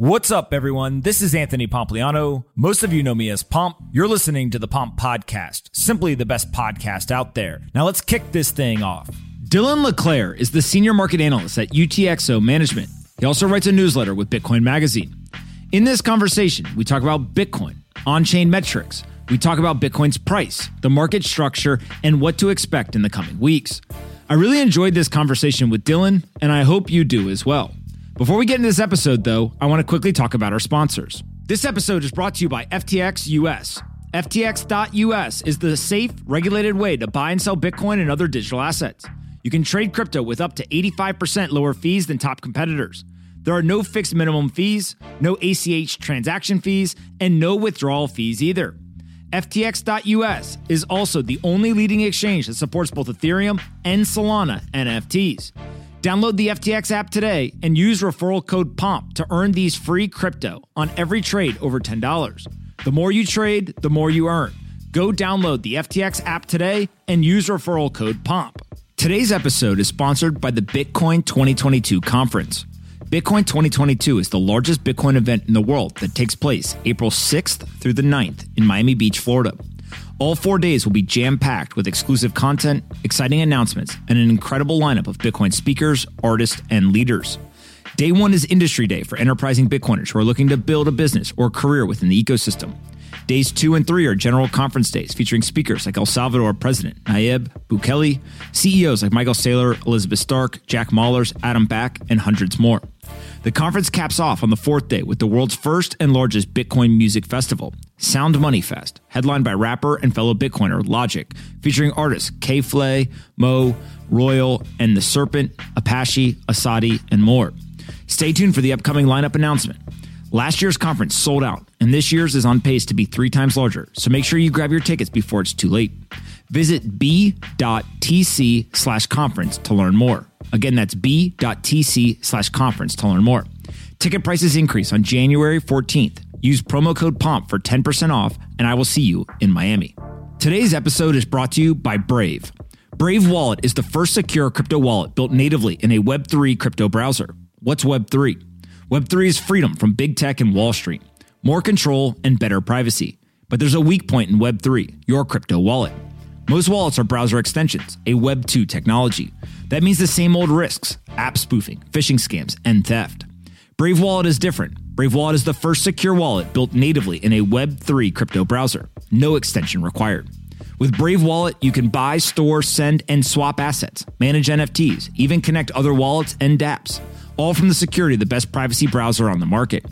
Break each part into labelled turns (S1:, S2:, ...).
S1: What's up, everyone? This is Anthony Pompliano. Most of you know me as Pomp. You're listening to the Pomp Podcast, simply the best podcast out there. Now let's kick this thing off. Dylan LeClair is the senior market analyst at UTXO Management. He also writes a newsletter with Bitcoin Magazine. In this conversation, we talk about Bitcoin, on chain metrics. We talk about Bitcoin's price, the market structure, and what to expect in the coming weeks. I really enjoyed this conversation with Dylan, and I hope you do as well. Before we get into this episode, though, I want to quickly talk about our sponsors. This episode is brought to you by FTX US. FTX.us is the safe, regulated way to buy and sell Bitcoin and other digital assets. You can trade crypto with up to 85% lower fees than top competitors. There are no fixed minimum fees, no ACH transaction fees, and no withdrawal fees either. FTX.us is also the only leading exchange that supports both Ethereum and Solana NFTs. Download the FTX app today and use referral code POMP to earn these free crypto on every trade over $10. The more you trade, the more you earn. Go download the FTX app today and use referral code POMP. Today's episode is sponsored by the Bitcoin 2022 conference. Bitcoin 2022 is the largest Bitcoin event in the world that takes place April 6th through the 9th in Miami Beach, Florida. All four days will be jam packed with exclusive content, exciting announcements, and an incredible lineup of Bitcoin speakers, artists, and leaders. Day one is Industry Day for enterprising Bitcoiners who are looking to build a business or career within the ecosystem. Days two and three are general conference days featuring speakers like El Salvador President Nayib Bukele, CEOs like Michael Saylor, Elizabeth Stark, Jack Mallers, Adam Back, and hundreds more. The conference caps off on the fourth day with the world's first and largest Bitcoin music festival, Sound Money Fest, headlined by rapper and fellow Bitcoiner Logic, featuring artists K Flay, Mo, Royal, and The Serpent, Apache, Asadi, and more. Stay tuned for the upcoming lineup announcement. Last year's conference sold out, and this year's is on pace to be three times larger, so make sure you grab your tickets before it's too late. Visit b.tc slash conference to learn more. Again, that's b.tc slash conference to learn more. Ticket prices increase on January 14th. Use promo code POMP for 10% off, and I will see you in Miami. Today's episode is brought to you by Brave. Brave Wallet is the first secure crypto wallet built natively in a Web3 crypto browser. What's Web3? Web3 is freedom from big tech and Wall Street, more control, and better privacy. But there's a weak point in Web3 your crypto wallet. Most wallets are browser extensions, a Web 2 technology. That means the same old risks app spoofing, phishing scams, and theft. Brave Wallet is different. Brave Wallet is the first secure wallet built natively in a Web 3 crypto browser, no extension required. With Brave Wallet, you can buy, store, send, and swap assets, manage NFTs, even connect other wallets and dApps, all from the security of the best privacy browser on the market.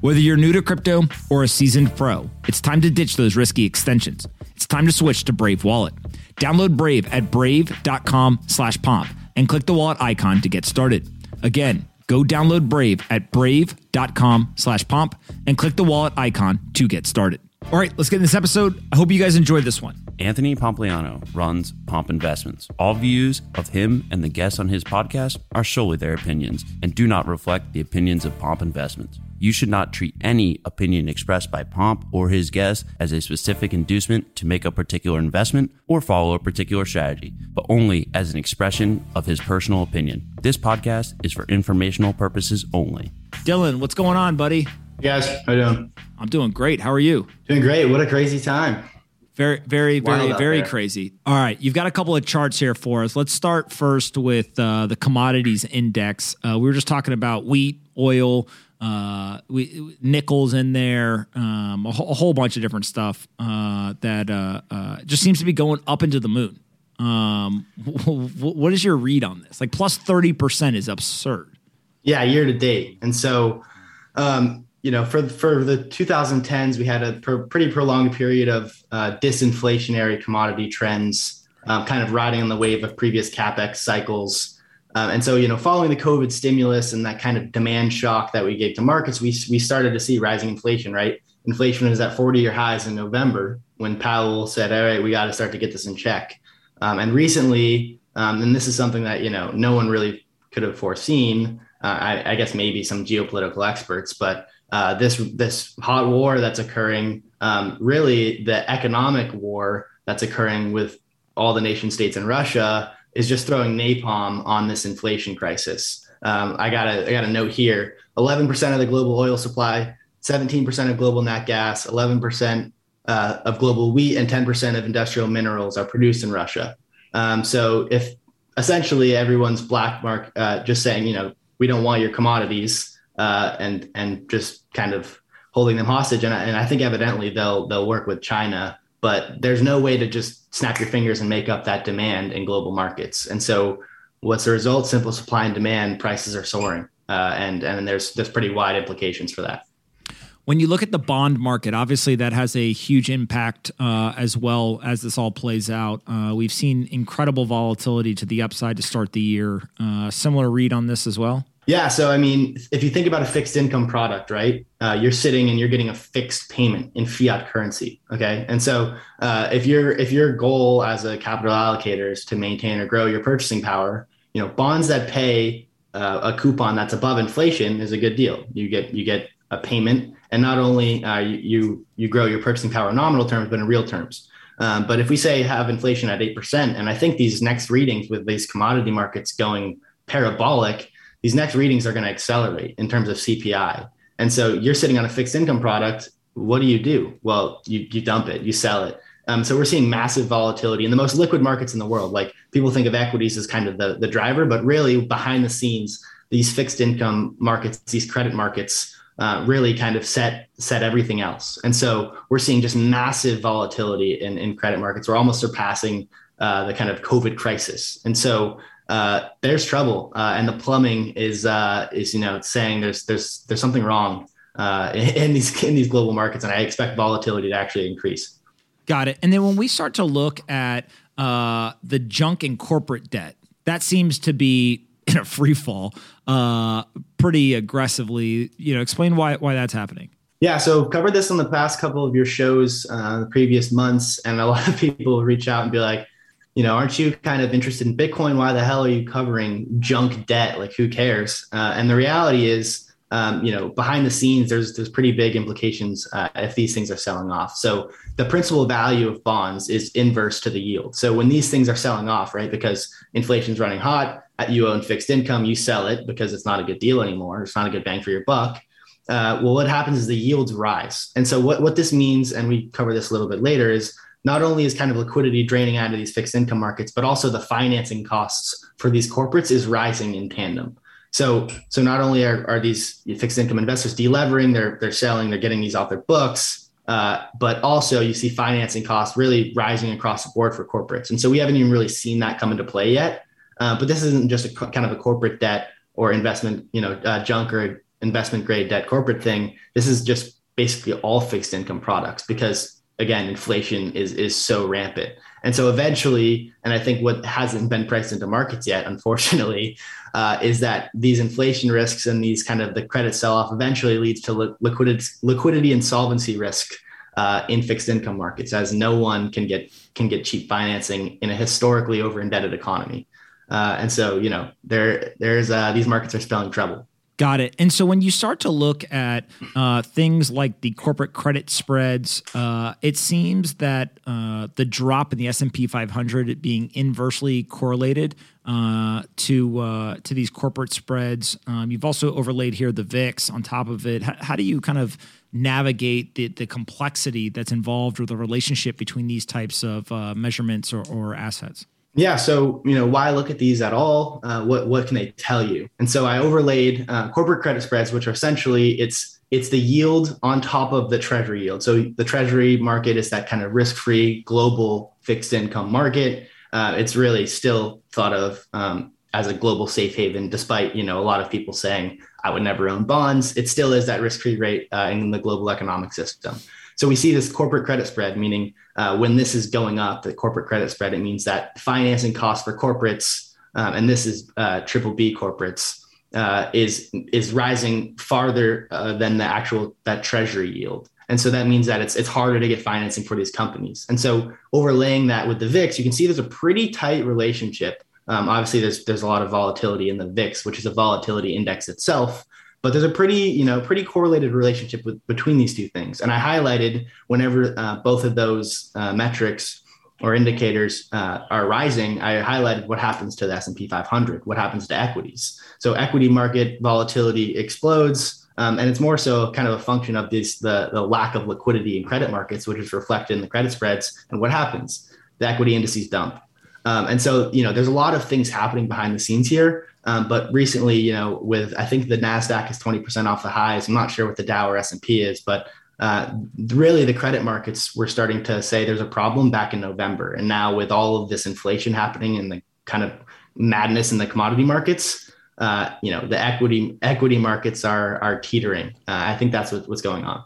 S1: Whether you're new to crypto or a seasoned pro, it's time to ditch those risky extensions. Time to switch to Brave Wallet. Download Brave at brave.com slash pomp and click the wallet icon to get started. Again, go download Brave at brave.com slash pomp and click the wallet icon to get started. All right, let's get in this episode. I hope you guys enjoyed this one.
S2: Anthony Pompliano runs Pomp Investments. All views of him and the guests on his podcast are solely their opinions and do not reflect the opinions of Pomp Investments. You should not treat any opinion expressed by Pomp or his guests as a specific inducement to make a particular investment or follow a particular strategy, but only as an expression of his personal opinion. This podcast is for informational purposes only.
S1: Dylan, what's going on, buddy?
S3: Hey guys, how you doing?
S1: I'm doing great. How are you?
S3: Doing great. What a crazy time.
S1: Very, very, very,
S3: Wild out
S1: very
S3: there.
S1: crazy. All right, you've got a couple of charts here for us. Let's start first with uh, the commodities index. Uh, we were just talking about wheat, oil, uh, we, nickels in there, um, a, whole- a whole bunch of different stuff uh, that uh, uh, just seems to be going up into the moon. Um, what is your read on this? Like plus thirty percent is absurd.
S3: Yeah, year to date. And so, um, you know, for for the 2010s, we had a pr- pretty prolonged period of uh, disinflationary commodity trends, um, kind of riding on the wave of previous capex cycles. Um, and so, you know, following the COVID stimulus and that kind of demand shock that we gave to markets, we we started to see rising inflation. Right, inflation was at 40-year highs in November when Powell said, "All right, we got to start to get this in check." Um, and recently, um, and this is something that you know no one really could have foreseen. Uh, I, I guess maybe some geopolitical experts, but uh, this this hot war that's occurring, um, really the economic war that's occurring with all the nation states in Russia, is just throwing napalm on this inflation crisis. um, I got a I got a note here: 11% of the global oil supply, 17% of global nat gas, 11% uh, of global wheat, and 10% of industrial minerals are produced in Russia. Um, so if essentially everyone's black mark, uh, just saying, you know, we don't want your commodities, uh, and and just kind of holding them hostage. And I, and I think evidently they'll they'll work with China, but there's no way to just snap your fingers and make up that demand in global markets. And so what's the result? Simple supply and demand. Prices are soaring, uh, and and there's there's pretty wide implications for that.
S1: When you look at the bond market, obviously that has a huge impact uh, as well as this all plays out. Uh, we've seen incredible volatility to the upside to start the year. Uh, similar read on this as well.
S3: Yeah. So, I mean, if you think about a fixed income product, right, uh, you're sitting and you're getting a fixed payment in fiat currency. Okay. And so, uh, if your if your goal as a capital allocator is to maintain or grow your purchasing power, you know, bonds that pay uh, a coupon that's above inflation is a good deal. You get you get a payment, and not only uh, you you grow your purchasing power in nominal terms, but in real terms. Um, but if we say have inflation at eight percent, and I think these next readings with these commodity markets going parabolic these next readings are going to accelerate in terms of CPI. And so you're sitting on a fixed income product. What do you do? Well, you, you dump it, you sell it. Um, so we're seeing massive volatility in the most liquid markets in the world. Like people think of equities as kind of the, the driver, but really behind the scenes, these fixed income markets, these credit markets, uh, really kind of set set everything else. And so we're seeing just massive volatility in, in credit markets. We're almost surpassing uh, the kind of COVID crisis. And so uh, there's trouble, uh, and the plumbing is uh, is you know saying there's there's there's something wrong uh, in, in these in these global markets, and I expect volatility to actually increase.
S1: Got it. And then when we start to look at uh, the junk and corporate debt, that seems to be in a free fall uh, pretty aggressively. You know, explain why why that's happening.
S3: Yeah, so covered this on the past couple of your shows, uh, the previous months, and a lot of people reach out and be like, you know, aren't you kind of interested in Bitcoin? Why the hell are you covering junk debt? Like, who cares? Uh, and the reality is, um, you know, behind the scenes, there's there's pretty big implications uh, if these things are selling off. So the principal value of bonds is inverse to the yield. So when these things are selling off, right, because inflation's running hot, uh, you own fixed income, you sell it because it's not a good deal anymore. It's not a good bang for your buck. Uh, well, what happens is the yields rise. And so what what this means, and we cover this a little bit later, is not only is kind of liquidity draining out of these fixed income markets, but also the financing costs for these corporates is rising in tandem. So, so not only are, are these fixed income investors delevering, they're they're selling, they're getting these off their books, uh, but also you see financing costs really rising across the board for corporates. And so we haven't even really seen that come into play yet. Uh, but this isn't just a kind of a corporate debt or investment, you know, uh, junk or investment grade debt corporate thing. This is just basically all fixed income products because again, inflation is is so rampant. And so eventually, and I think what hasn't been priced into markets yet, unfortunately, uh, is that these inflation risks and these kind of the credit sell-off eventually leads to li- liquidity, liquidity and solvency risk uh, in fixed income markets, as no one can get can get cheap financing in a historically over indebted economy. Uh, and so, you know, there there's uh, these markets are spelling trouble.
S1: Got it. And so when you start to look at uh, things like the corporate credit spreads, uh, it seems that uh, the drop in the S and P 500 being inversely correlated uh, to uh, to these corporate spreads. Um, you've also overlaid here the VIX on top of it. H- how do you kind of navigate the, the complexity that's involved or the relationship between these types of uh, measurements or, or assets?
S3: Yeah so you know why look at these at all? Uh, what what can they tell you? And so i overlaid uh, corporate credit spreads which are essentially it's it's the yield on top of the treasury yield. So the treasury market is that kind of risk-free global fixed income market. Uh, it's really still thought of um, as a global safe haven despite you know a lot of people saying i would never own bonds. It still is that risk-free rate uh, in the global economic system so we see this corporate credit spread, meaning uh, when this is going up, the corporate credit spread, it means that financing costs for corporates, um, and this is uh, triple B corporates, uh, is is rising farther uh, than the actual that treasury yield. And so that means that it's it's harder to get financing for these companies. And so overlaying that with the VIX, you can see there's a pretty tight relationship. Um, obviously, there's there's a lot of volatility in the VIX, which is a volatility index itself. But there's a pretty, you know, pretty correlated relationship with, between these two things. And I highlighted whenever uh, both of those uh, metrics or indicators uh, are rising, I highlighted what happens to the S&P 500, what happens to equities. So equity market volatility explodes, um, and it's more so kind of a function of this the, the lack of liquidity in credit markets, which is reflected in the credit spreads. And what happens? The equity indices dump. Um, and so, you know, there's a lot of things happening behind the scenes here. Um, but recently, you know, with I think the Nasdaq is 20% off the highs. I'm not sure what the Dow or S&P is, but uh, really the credit markets were starting to say there's a problem back in November. And now with all of this inflation happening and the kind of madness in the commodity markets, uh, you know, the equity equity markets are are teetering. Uh, I think that's what, what's going on.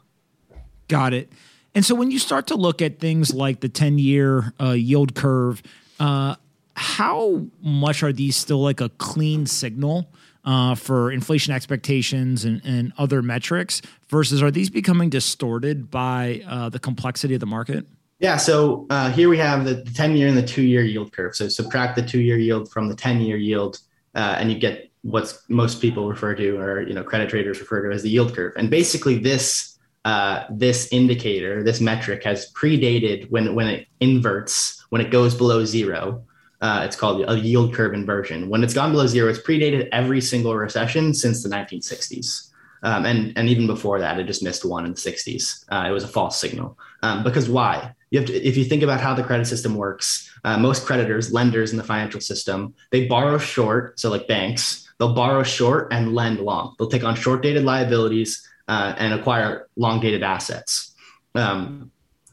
S1: Got it. And so when you start to look at things like the 10 year uh, yield curve, uh, how much are these still like a clean signal? uh, for inflation expectations and, and other metrics versus are these becoming distorted by uh, the complexity of the market?
S3: Yeah, so uh, here we have the 10 year and the two year yield curve. So subtract the two year yield from the 10 year yield, uh, and you get what most people refer to, or you know, credit traders refer to as the yield curve. And basically, this uh, this indicator, this metric, has predated when when it inverts, when it goes below zero. Uh, it's called a yield curve inversion. When it's gone below zero, it's predated every single recession since the 1960s. Um, and, and even before that, it just missed one in the 60s. Uh, it was a false signal. Um, because why? You have to, if you think about how the credit system works, uh, most creditors, lenders in the financial system, they borrow short. So, like banks, they'll borrow short and lend long. They'll take on short dated liabilities uh, and acquire long dated assets. Um,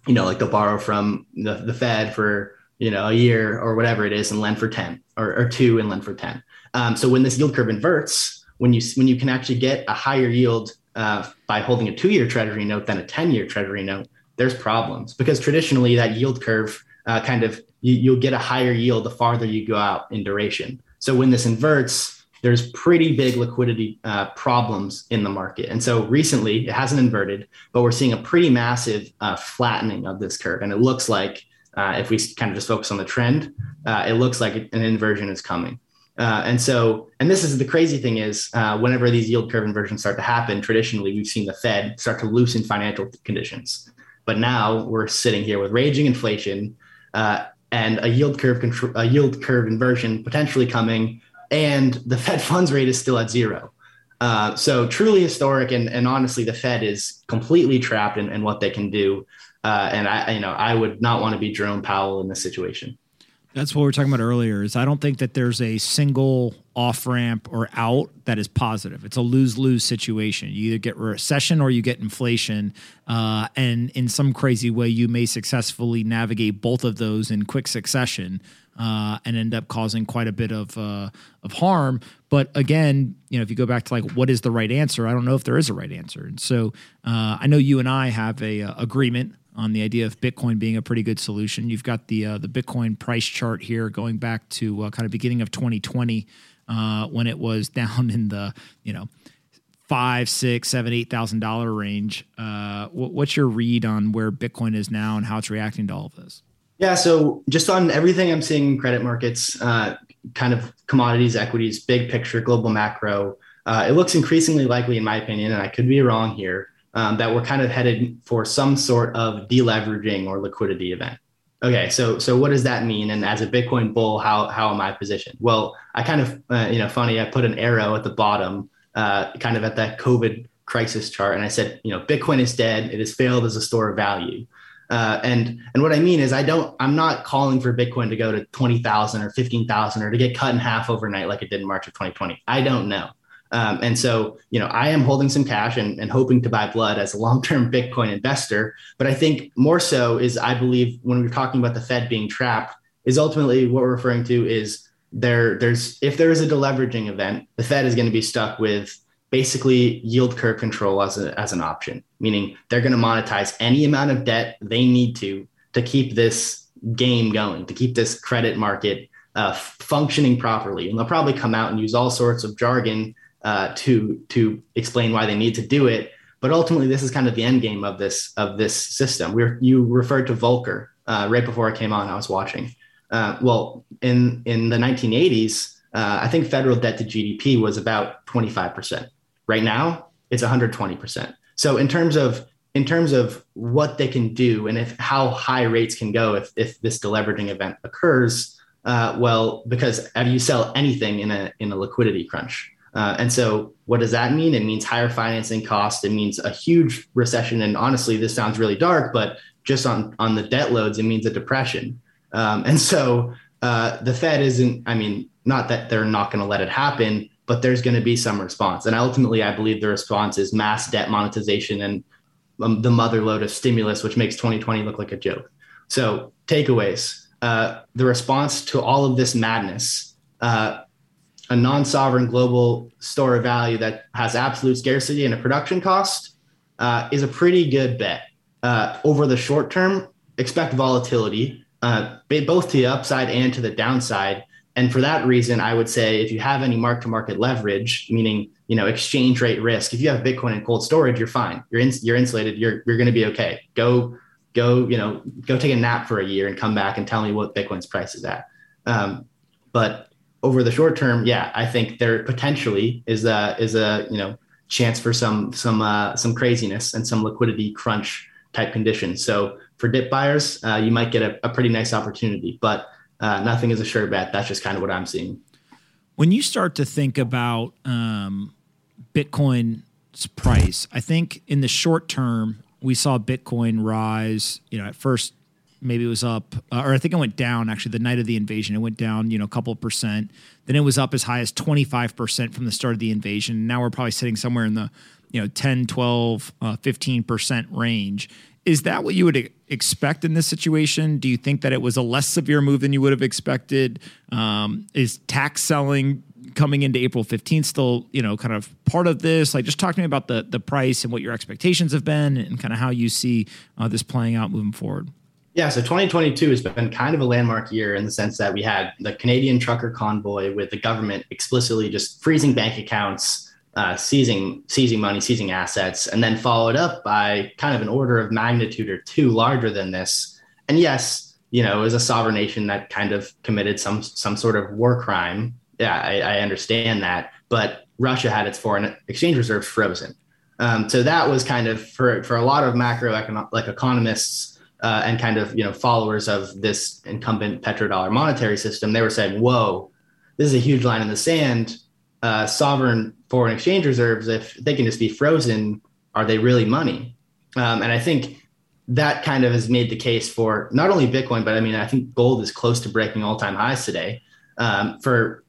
S3: you know, like they'll borrow from the, the Fed for you know, a year or whatever it is and lend for 10 or, or two and lend for 10. Um, so when this yield curve inverts, when you, when you can actually get a higher yield uh, by holding a two-year treasury note than a 10-year treasury note, there's problems because traditionally that yield curve uh, kind of, you, you'll get a higher yield the farther you go out in duration. So when this inverts, there's pretty big liquidity uh, problems in the market. And so recently it hasn't inverted, but we're seeing a pretty massive uh, flattening of this curve. And it looks like uh, if we kind of just focus on the trend, uh, it looks like an inversion is coming. Uh, and so, and this is the crazy thing is, uh, whenever these yield curve inversions start to happen, traditionally we've seen the Fed start to loosen financial conditions. But now we're sitting here with raging inflation uh, and a yield curve contr- a yield curve inversion potentially coming, and the Fed funds rate is still at zero. Uh, so truly historic, and, and honestly, the Fed is completely trapped in, in what they can do. Uh, and I, you know, I would not want to be Jerome Powell in this situation.
S1: That's what we were talking about earlier. Is I don't think that there's a single off ramp or out that is positive. It's a lose lose situation. You either get recession or you get inflation, uh, and in some crazy way, you may successfully navigate both of those in quick succession. Uh, and end up causing quite a bit of uh, of harm. But again, you know, if you go back to like what is the right answer, I don't know if there is a right answer. And so uh, I know you and I have a, a uh, agreement on the idea of Bitcoin being a pretty good solution. You've got the uh, the Bitcoin price chart here going back to uh, kind of beginning of 2020 uh, when it was down in the you know five, six, seven, eight thousand dollar range. Uh, what's your read on where Bitcoin is now and how it's reacting to all of this?
S3: Yeah, so just on everything I'm seeing in credit markets, uh, kind of commodities, equities, big picture, global macro, uh, it looks increasingly likely, in my opinion, and I could be wrong here, um, that we're kind of headed for some sort of deleveraging or liquidity event. Okay, so so what does that mean? And as a Bitcoin bull, how how am I positioned? Well, I kind of uh, you know funny. I put an arrow at the bottom, uh, kind of at that COVID crisis chart, and I said, you know, Bitcoin is dead. It has failed as a store of value. Uh, and and what I mean is I don't I'm not calling for Bitcoin to go to twenty thousand or fifteen thousand or to get cut in half overnight like it did in March of 2020. I don't know. Um, and so, you know, I am holding some cash and, and hoping to buy blood as a long term Bitcoin investor. But I think more so is I believe when we're talking about the Fed being trapped, is ultimately what we're referring to is there. There's if there is a deleveraging event, the Fed is going to be stuck with basically yield curve control as, a, as an option, meaning they're going to monetize any amount of debt they need to to keep this game going, to keep this credit market uh, functioning properly. And they'll probably come out and use all sorts of jargon uh, to to explain why they need to do it. But ultimately, this is kind of the end game of this of this system. We you referred to Volcker uh, right before I came on. I was watching. Uh, well, in in the 1980s, uh, I think federal debt to GDP was about 25 percent. Right now, it's 120 percent. So in terms of in terms of what they can do and if how high rates can go if, if this deleveraging event occurs, uh, well, because if you sell anything in a in a liquidity crunch, uh, and so what does that mean? It means higher financing costs. It means a huge recession. And honestly, this sounds really dark, but just on on the debt loads, it means a depression. Um, and so uh, the Fed isn't. I mean, not that they're not going to let it happen, but there's going to be some response. And ultimately, I believe the response is mass debt monetization and um, the mother load of stimulus, which makes 2020 look like a joke. So takeaways: uh, the response to all of this madness. Uh, a non-sovereign global store of value that has absolute scarcity and a production cost uh, is a pretty good bet. Uh, over the short term, expect volatility, uh, both to the upside and to the downside. And for that reason, I would say if you have any mark-to-market leverage, meaning you know exchange rate risk, if you have Bitcoin in cold storage, you're fine. You're you're insulated. You're you're going to be okay. Go go you know go take a nap for a year and come back and tell me what Bitcoin's price is at. Um, but over the short term, yeah, I think there potentially is a is a you know chance for some some uh, some craziness and some liquidity crunch type conditions. So for dip buyers, uh, you might get a, a, pretty nice opportunity, but uh, nothing is a sure bet. That's just kind of what I'm seeing.
S1: When you start to think about um, Bitcoin's price, I think in the short term we saw Bitcoin rise. You know, at first maybe it was up, uh, or I think it went down actually the night of the invasion. It went down, you know, a couple percent. Then it was up as high as 25% from the start of the invasion. Now we're probably sitting somewhere in the, you know, 10, 12, uh, 15% range. Is that what you would expect in this situation? Do you think that it was a less severe move than you would have expected? Um, is tax selling coming into April 15th still, you know, kind of part of this? Like, just talk to me about the the price and what your expectations have been, and kind of how you see uh, this playing out moving forward.
S3: Yeah, so 2022 has been kind of a landmark year in the sense that we had the Canadian trucker convoy with the government explicitly just freezing bank accounts, uh, seizing seizing money, seizing assets, and then followed up by kind of an order of magnitude or two larger than this. And yes, you know, as a sovereign nation that kind of committed some some sort of war crime. Yeah, I, I understand that, but Russia had its foreign exchange reserves frozen. Um, so that was kind of for for a lot of macro like economists uh, and kind of you know followers of this incumbent petrodollar monetary system, they were saying, "Whoa, this is a huge line in the sand. Uh, sovereign foreign exchange reserves, if they can just be frozen, are they really money?" Um, and I think that kind of has made the case for not only Bitcoin, but I mean, I think gold is close to breaking all-time highs today um, for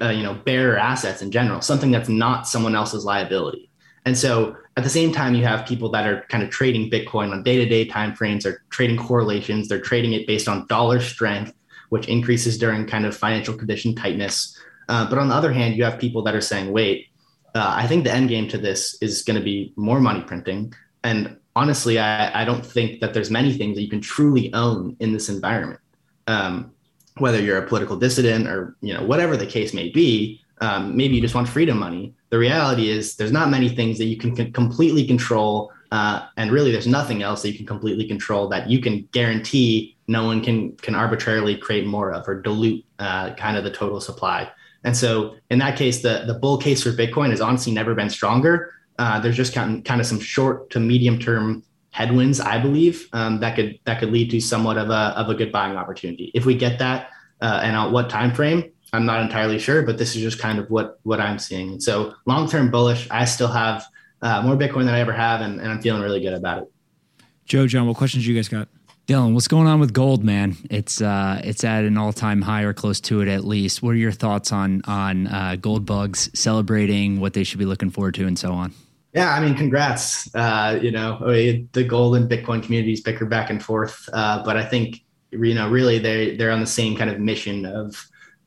S3: uh, you know bearer assets in general, something that's not someone else's liability. And so at the same time, you have people that are kind of trading Bitcoin on day-to-day timeframes, they're trading correlations, they're trading it based on dollar strength, which increases during kind of financial condition tightness. Uh, but on the other hand, you have people that are saying, wait, uh, I think the end game to this is going to be more money printing. And honestly, I, I, don't think that there's many things that you can truly own in this environment. Um, whether you're a political dissident or you know whatever the case may be, um, maybe you just want freedom money the reality is there's not many things that you can, completely control uh, and really there's nothing else that you can completely control that you can guarantee no one can can arbitrarily create more of or dilute uh, kind of the total supply. And so in that case the the bull case for bitcoin has honestly never been stronger. Uh, there's just kind of, kind of some short to medium term headwinds i believe um, that could that could lead to somewhat of a, of a good buying opportunity. If we get that uh, and on what time frame I'm not entirely sure, but this is just kind of what what I'm seeing. So long term bullish. I still have uh, more Bitcoin than I ever have, and, and I'm feeling really good about it.
S1: Joe, John, what questions you guys got?
S4: Dylan, what's going on with gold, man? It's uh, it's at an all time high or close to it at least. What are your thoughts on on uh, gold bugs celebrating what they should be looking forward to and so on?
S3: Yeah, I mean, congrats. Uh, you know, the gold and Bitcoin communities bicker back and forth, uh, but I think you know really they they're on the same kind of mission of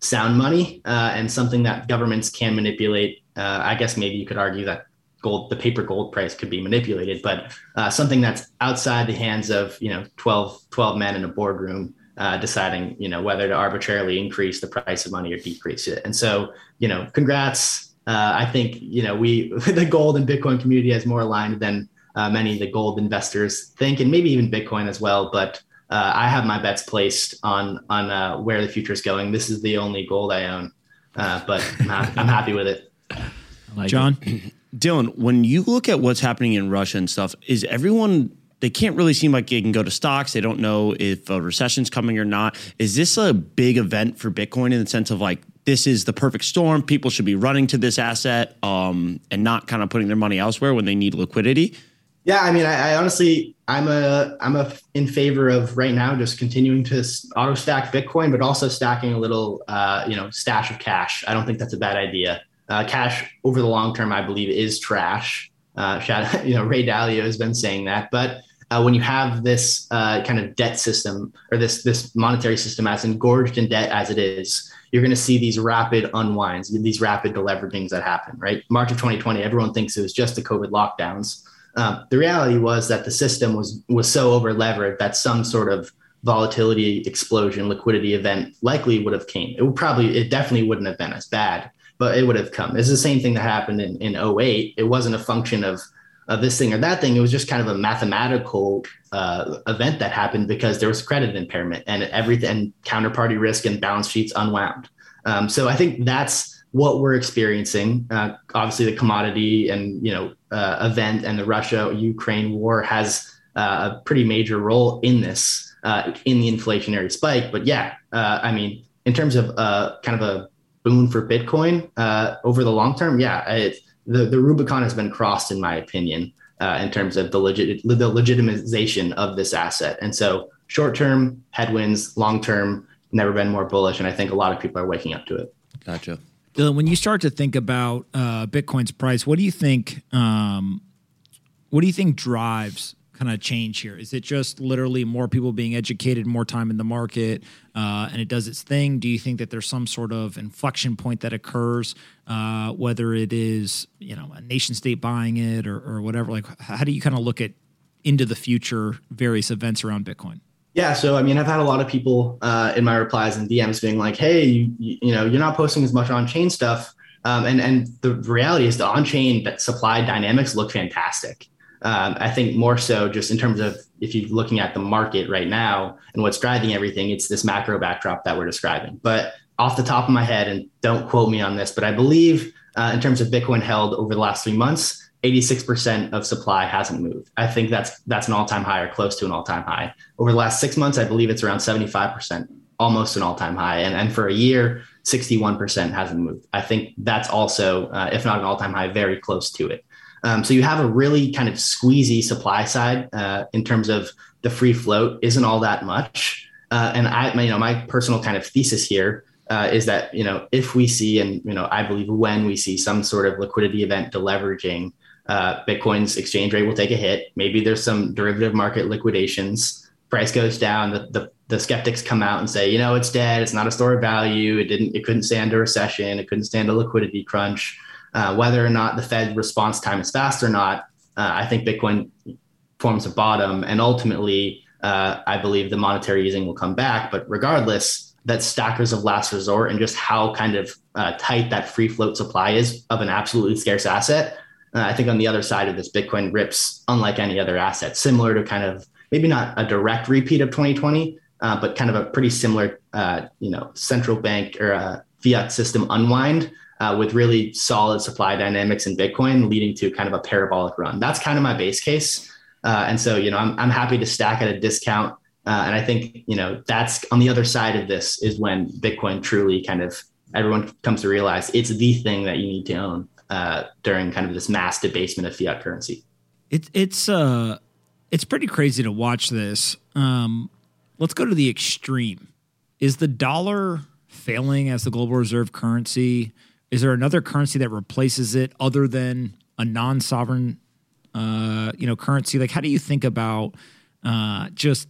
S3: sound money uh, and something that governments can manipulate. Uh, I guess maybe you could argue that gold, the paper gold price could be manipulated, but uh, something that's outside the hands of, you know, 12, 12 men in a boardroom uh, deciding, you know, whether to arbitrarily increase the price of money or decrease it. And so, you know, congrats. Uh, I think, you know, we, the gold and Bitcoin community is more aligned than uh, many of the gold investors think, and maybe even Bitcoin as well. But uh, I have my bets placed on on uh, where the future is going. This is the only gold I own, uh, but I'm, I'm, happy with it.
S1: Like John. It.
S5: Dylan, when you look at what's happening in Russia and stuff, is everyone they can't really seem like they can go to stocks. They don't know if a recession's coming or not. Is this a big event for Bitcoin in the sense of like this is the perfect storm? People should be running to this asset um, and not kind of putting their money elsewhere when they need liquidity.
S3: Yeah, I mean, I, I, honestly, I'm a, I'm a in favor of right now just continuing to auto stack Bitcoin, but also stacking a little, uh, you know, stash of cash. I don't think that's a bad idea. Uh, cash over the long term, I believe, is trash. Uh, you know, Ray Dalio has been saying that, but uh, when you have this uh, kind of debt system or this this monetary system as engorged in debt as it is, you're going to see these rapid unwinds, these rapid deleveragings that happen. Right, March of 2020, everyone thinks it was just the COVID lockdowns. Um, the reality was that the system was was so over levered that some sort of volatility explosion, liquidity event likely would have came. It would probably, it definitely wouldn't have been as bad, but it would have come. It's the same thing that happened in, in 08. It wasn't a function of of this thing or that thing. It was just kind of a mathematical uh, event that happened because there was credit impairment and everything, and counterparty risk and balance sheets unwound. Um, so I think that's what we're experiencing. Uh, obviously, the commodity and you know uh, event and the Russia Ukraine war has uh, a pretty major role in this uh, in the inflationary spike. But yeah, uh, I mean, in terms of kind of a boon for Bitcoin over the long term, yeah, it, the, the Rubicon has been crossed, in my opinion, uh, in terms of the legit the legitimization of this asset. And so, short term headwinds, long term, never been more bullish, and I think a lot of people are waking up to it.
S5: Gotcha.
S1: Dylan, when you start to think about uh, Bitcoin's price, what do you think? Um, what do you think drives kind of change here? Is it just literally more people being educated, more time in the market, uh, and it does its thing? Do you think that there's some sort of inflection point that occurs, uh, whether it is you know a nation state buying it or, or whatever? Like, how do you kind of look at into the future various events around Bitcoin?
S3: Yeah, so I mean, I've had a lot of people uh, in my replies and DMs being like, "Hey, you, you know, you're not posting as much on chain stuff." Um, and and the reality is the on chain supply dynamics look fantastic. Um, I think more so just in terms of if you're looking at the market right now and what's driving everything, it's this macro backdrop that we're describing. But off the top of my head, and don't quote me on this, but I believe uh, in terms of Bitcoin held over the last three months, 86% of supply hasn't moved. I think that's that's an all-time high or close to an all-time high. Over the last six months, I believe it's around 75%, almost an all-time high. And, and for a year, 61% hasn't moved. I think that's also, uh, if not an all-time high, very close to it. Um, so you have a really kind of squeezy supply side uh, in terms of the free float isn't all that much. Uh, and I, you know, my personal kind of thesis here uh, is that you know if we see and you know I believe when we see some sort of liquidity event deleveraging, uh, Bitcoin's exchange rate will take a hit. Maybe there's some derivative market liquidations. Price goes down. The, the the skeptics come out and say, you know, it's dead. It's not a store of value. It didn't. It couldn't stand a recession. It couldn't stand a liquidity crunch. Uh, whether or not the Fed response time is fast or not, uh, I think Bitcoin forms a bottom, and ultimately, uh, I believe the monetary easing will come back. But regardless, that stackers of last resort and just how kind of uh, tight that free float supply is of an absolutely scarce asset. Uh, I think on the other side of this, Bitcoin rips unlike any other asset, similar to kind of maybe not a direct repeat of 2020, uh, but kind of a pretty similar, you know, central bank or fiat system unwind uh, with really solid supply dynamics in Bitcoin, leading to kind of a parabolic run. That's kind of my base case. Uh, and so, you know, I'm, I'm happy to stack at a discount. Uh, and I think, you know, that's on the other side of this is when Bitcoin truly kind of everyone comes to realize it's the thing that you need to own uh, during kind of this mass debasement of fiat currency.
S1: It, it's uh, it's pretty crazy to watch this. Um, let's go to the extreme. Is the dollar failing as the global reserve currency? Is there another currency that replaces it other than a non-sovereign, uh, you know, currency? Like, how do you think about uh, just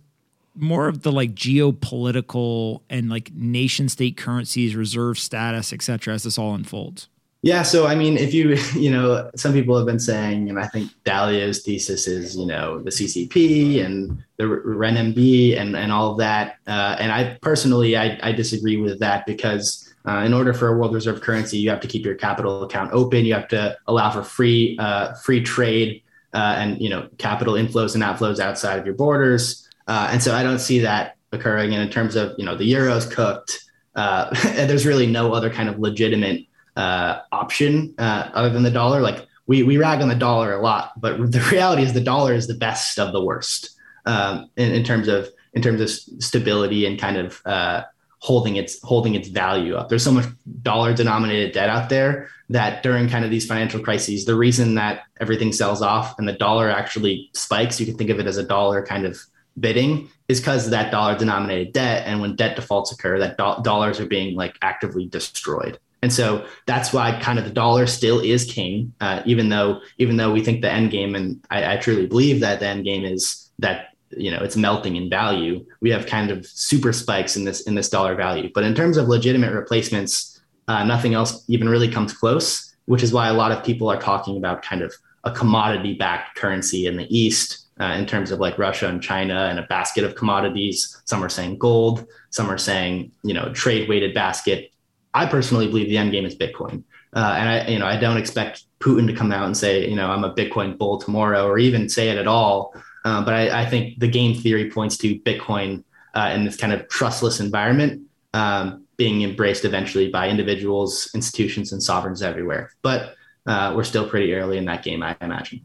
S1: more of the like geopolitical and like nation state currencies, reserve status, et cetera, as this all unfolds?
S3: Yeah. So, I mean, if you, you know, some people have been saying, and I think Dalio's thesis is, you know, the CCP and the RMB and, and all of that. Uh, and I personally, I, I disagree with that because uh, in order for a world reserve currency, you have to keep your capital account open. You have to allow for free uh, free trade uh, and you know capital inflows and outflows outside of your borders. Uh, and so I don't see that occurring. And in terms of you know the euro's cooked, uh, there's really no other kind of legitimate uh, option other than the dollar. Like we we rag on the dollar a lot, but the reality is the dollar is the best of the worst um, in, in terms of in terms of stability and kind of uh, holding its holding its value up. There's so much dollar denominated debt out there that during kind of these financial crises, the reason that everything sells off and the dollar actually spikes, you can think of it as a dollar kind of bidding, is because of that dollar denominated debt. And when debt defaults occur, that do- dollars are being like actively destroyed. And so that's why kind of the dollar still is king, uh, even though even though we think the end game, and I, I truly believe that the end game is that you know it's melting in value. We have kind of super spikes in this in this dollar value. But in terms of legitimate replacements, uh, nothing else even really comes close. Which is why a lot of people are talking about kind of a commodity backed currency in the East uh, in terms of like Russia and China and a basket of commodities. Some are saying gold, some are saying, you know, trade weighted basket I personally believe the end game is Bitcoin. Uh, and I, you know, I don't expect Putin to come out and say, you know, I'm a Bitcoin bull tomorrow, or even say it at all. Uh, but I, I, think the game theory points to Bitcoin uh, in this kind of trustless environment um, being embraced eventually by individuals, institutions, and sovereigns everywhere. But uh, we're still pretty early in that game, I imagine.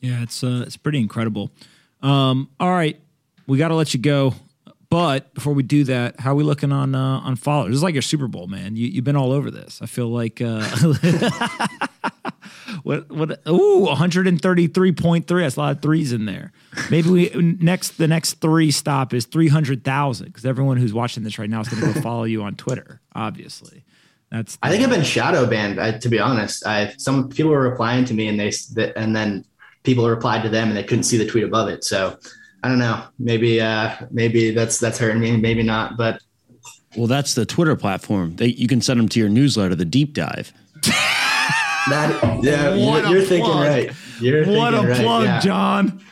S1: Yeah, it's uh, it's pretty incredible. Um, all right, we got to let you go. But before we do that, how are we looking on uh, on followers? This is like your Super Bowl, man. You, you've been all over this. I feel like uh, what what? Ooh, one hundred and thirty three point three. That's a lot of threes in there. Maybe we next the next three stop is three hundred thousand because everyone who's watching this right now is going to go follow you on Twitter. Obviously, that's.
S3: The, I think I've been shadow banned. I, to be honest, I some people were replying to me and they and then people replied to them and they couldn't see the tweet above it. So I don't know. Maybe uh, maybe that's that's hurting me. Maybe not. But
S5: well, that's the Twitter platform. They, you can send them to your newsletter, the deep dive.
S3: that, yeah, you're, you're thinking right. You're
S1: what a right. plug, yeah. John.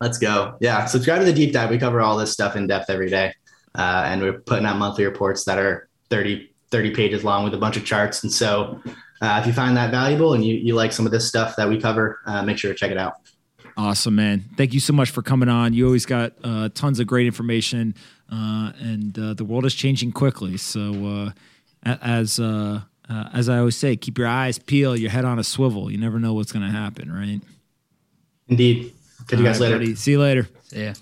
S3: Let's go. Yeah, subscribe to the deep dive. We cover all this stuff in depth every day, uh, and we're putting out monthly reports that are 30, 30 pages long with a bunch of charts. And so, uh, if you find that valuable and you, you like some of this stuff that we cover, uh, make sure to check it out.
S1: Awesome, man. Thank you so much for coming on. You always got uh, tons of great information, uh, and uh, the world is changing quickly. So, uh, as uh, uh, as I always say, keep your eyes peeled, your head on a swivel. You never know what's going to happen, right?
S3: Indeed. Catch you guys later.
S1: Buddy. See you later.
S4: See ya.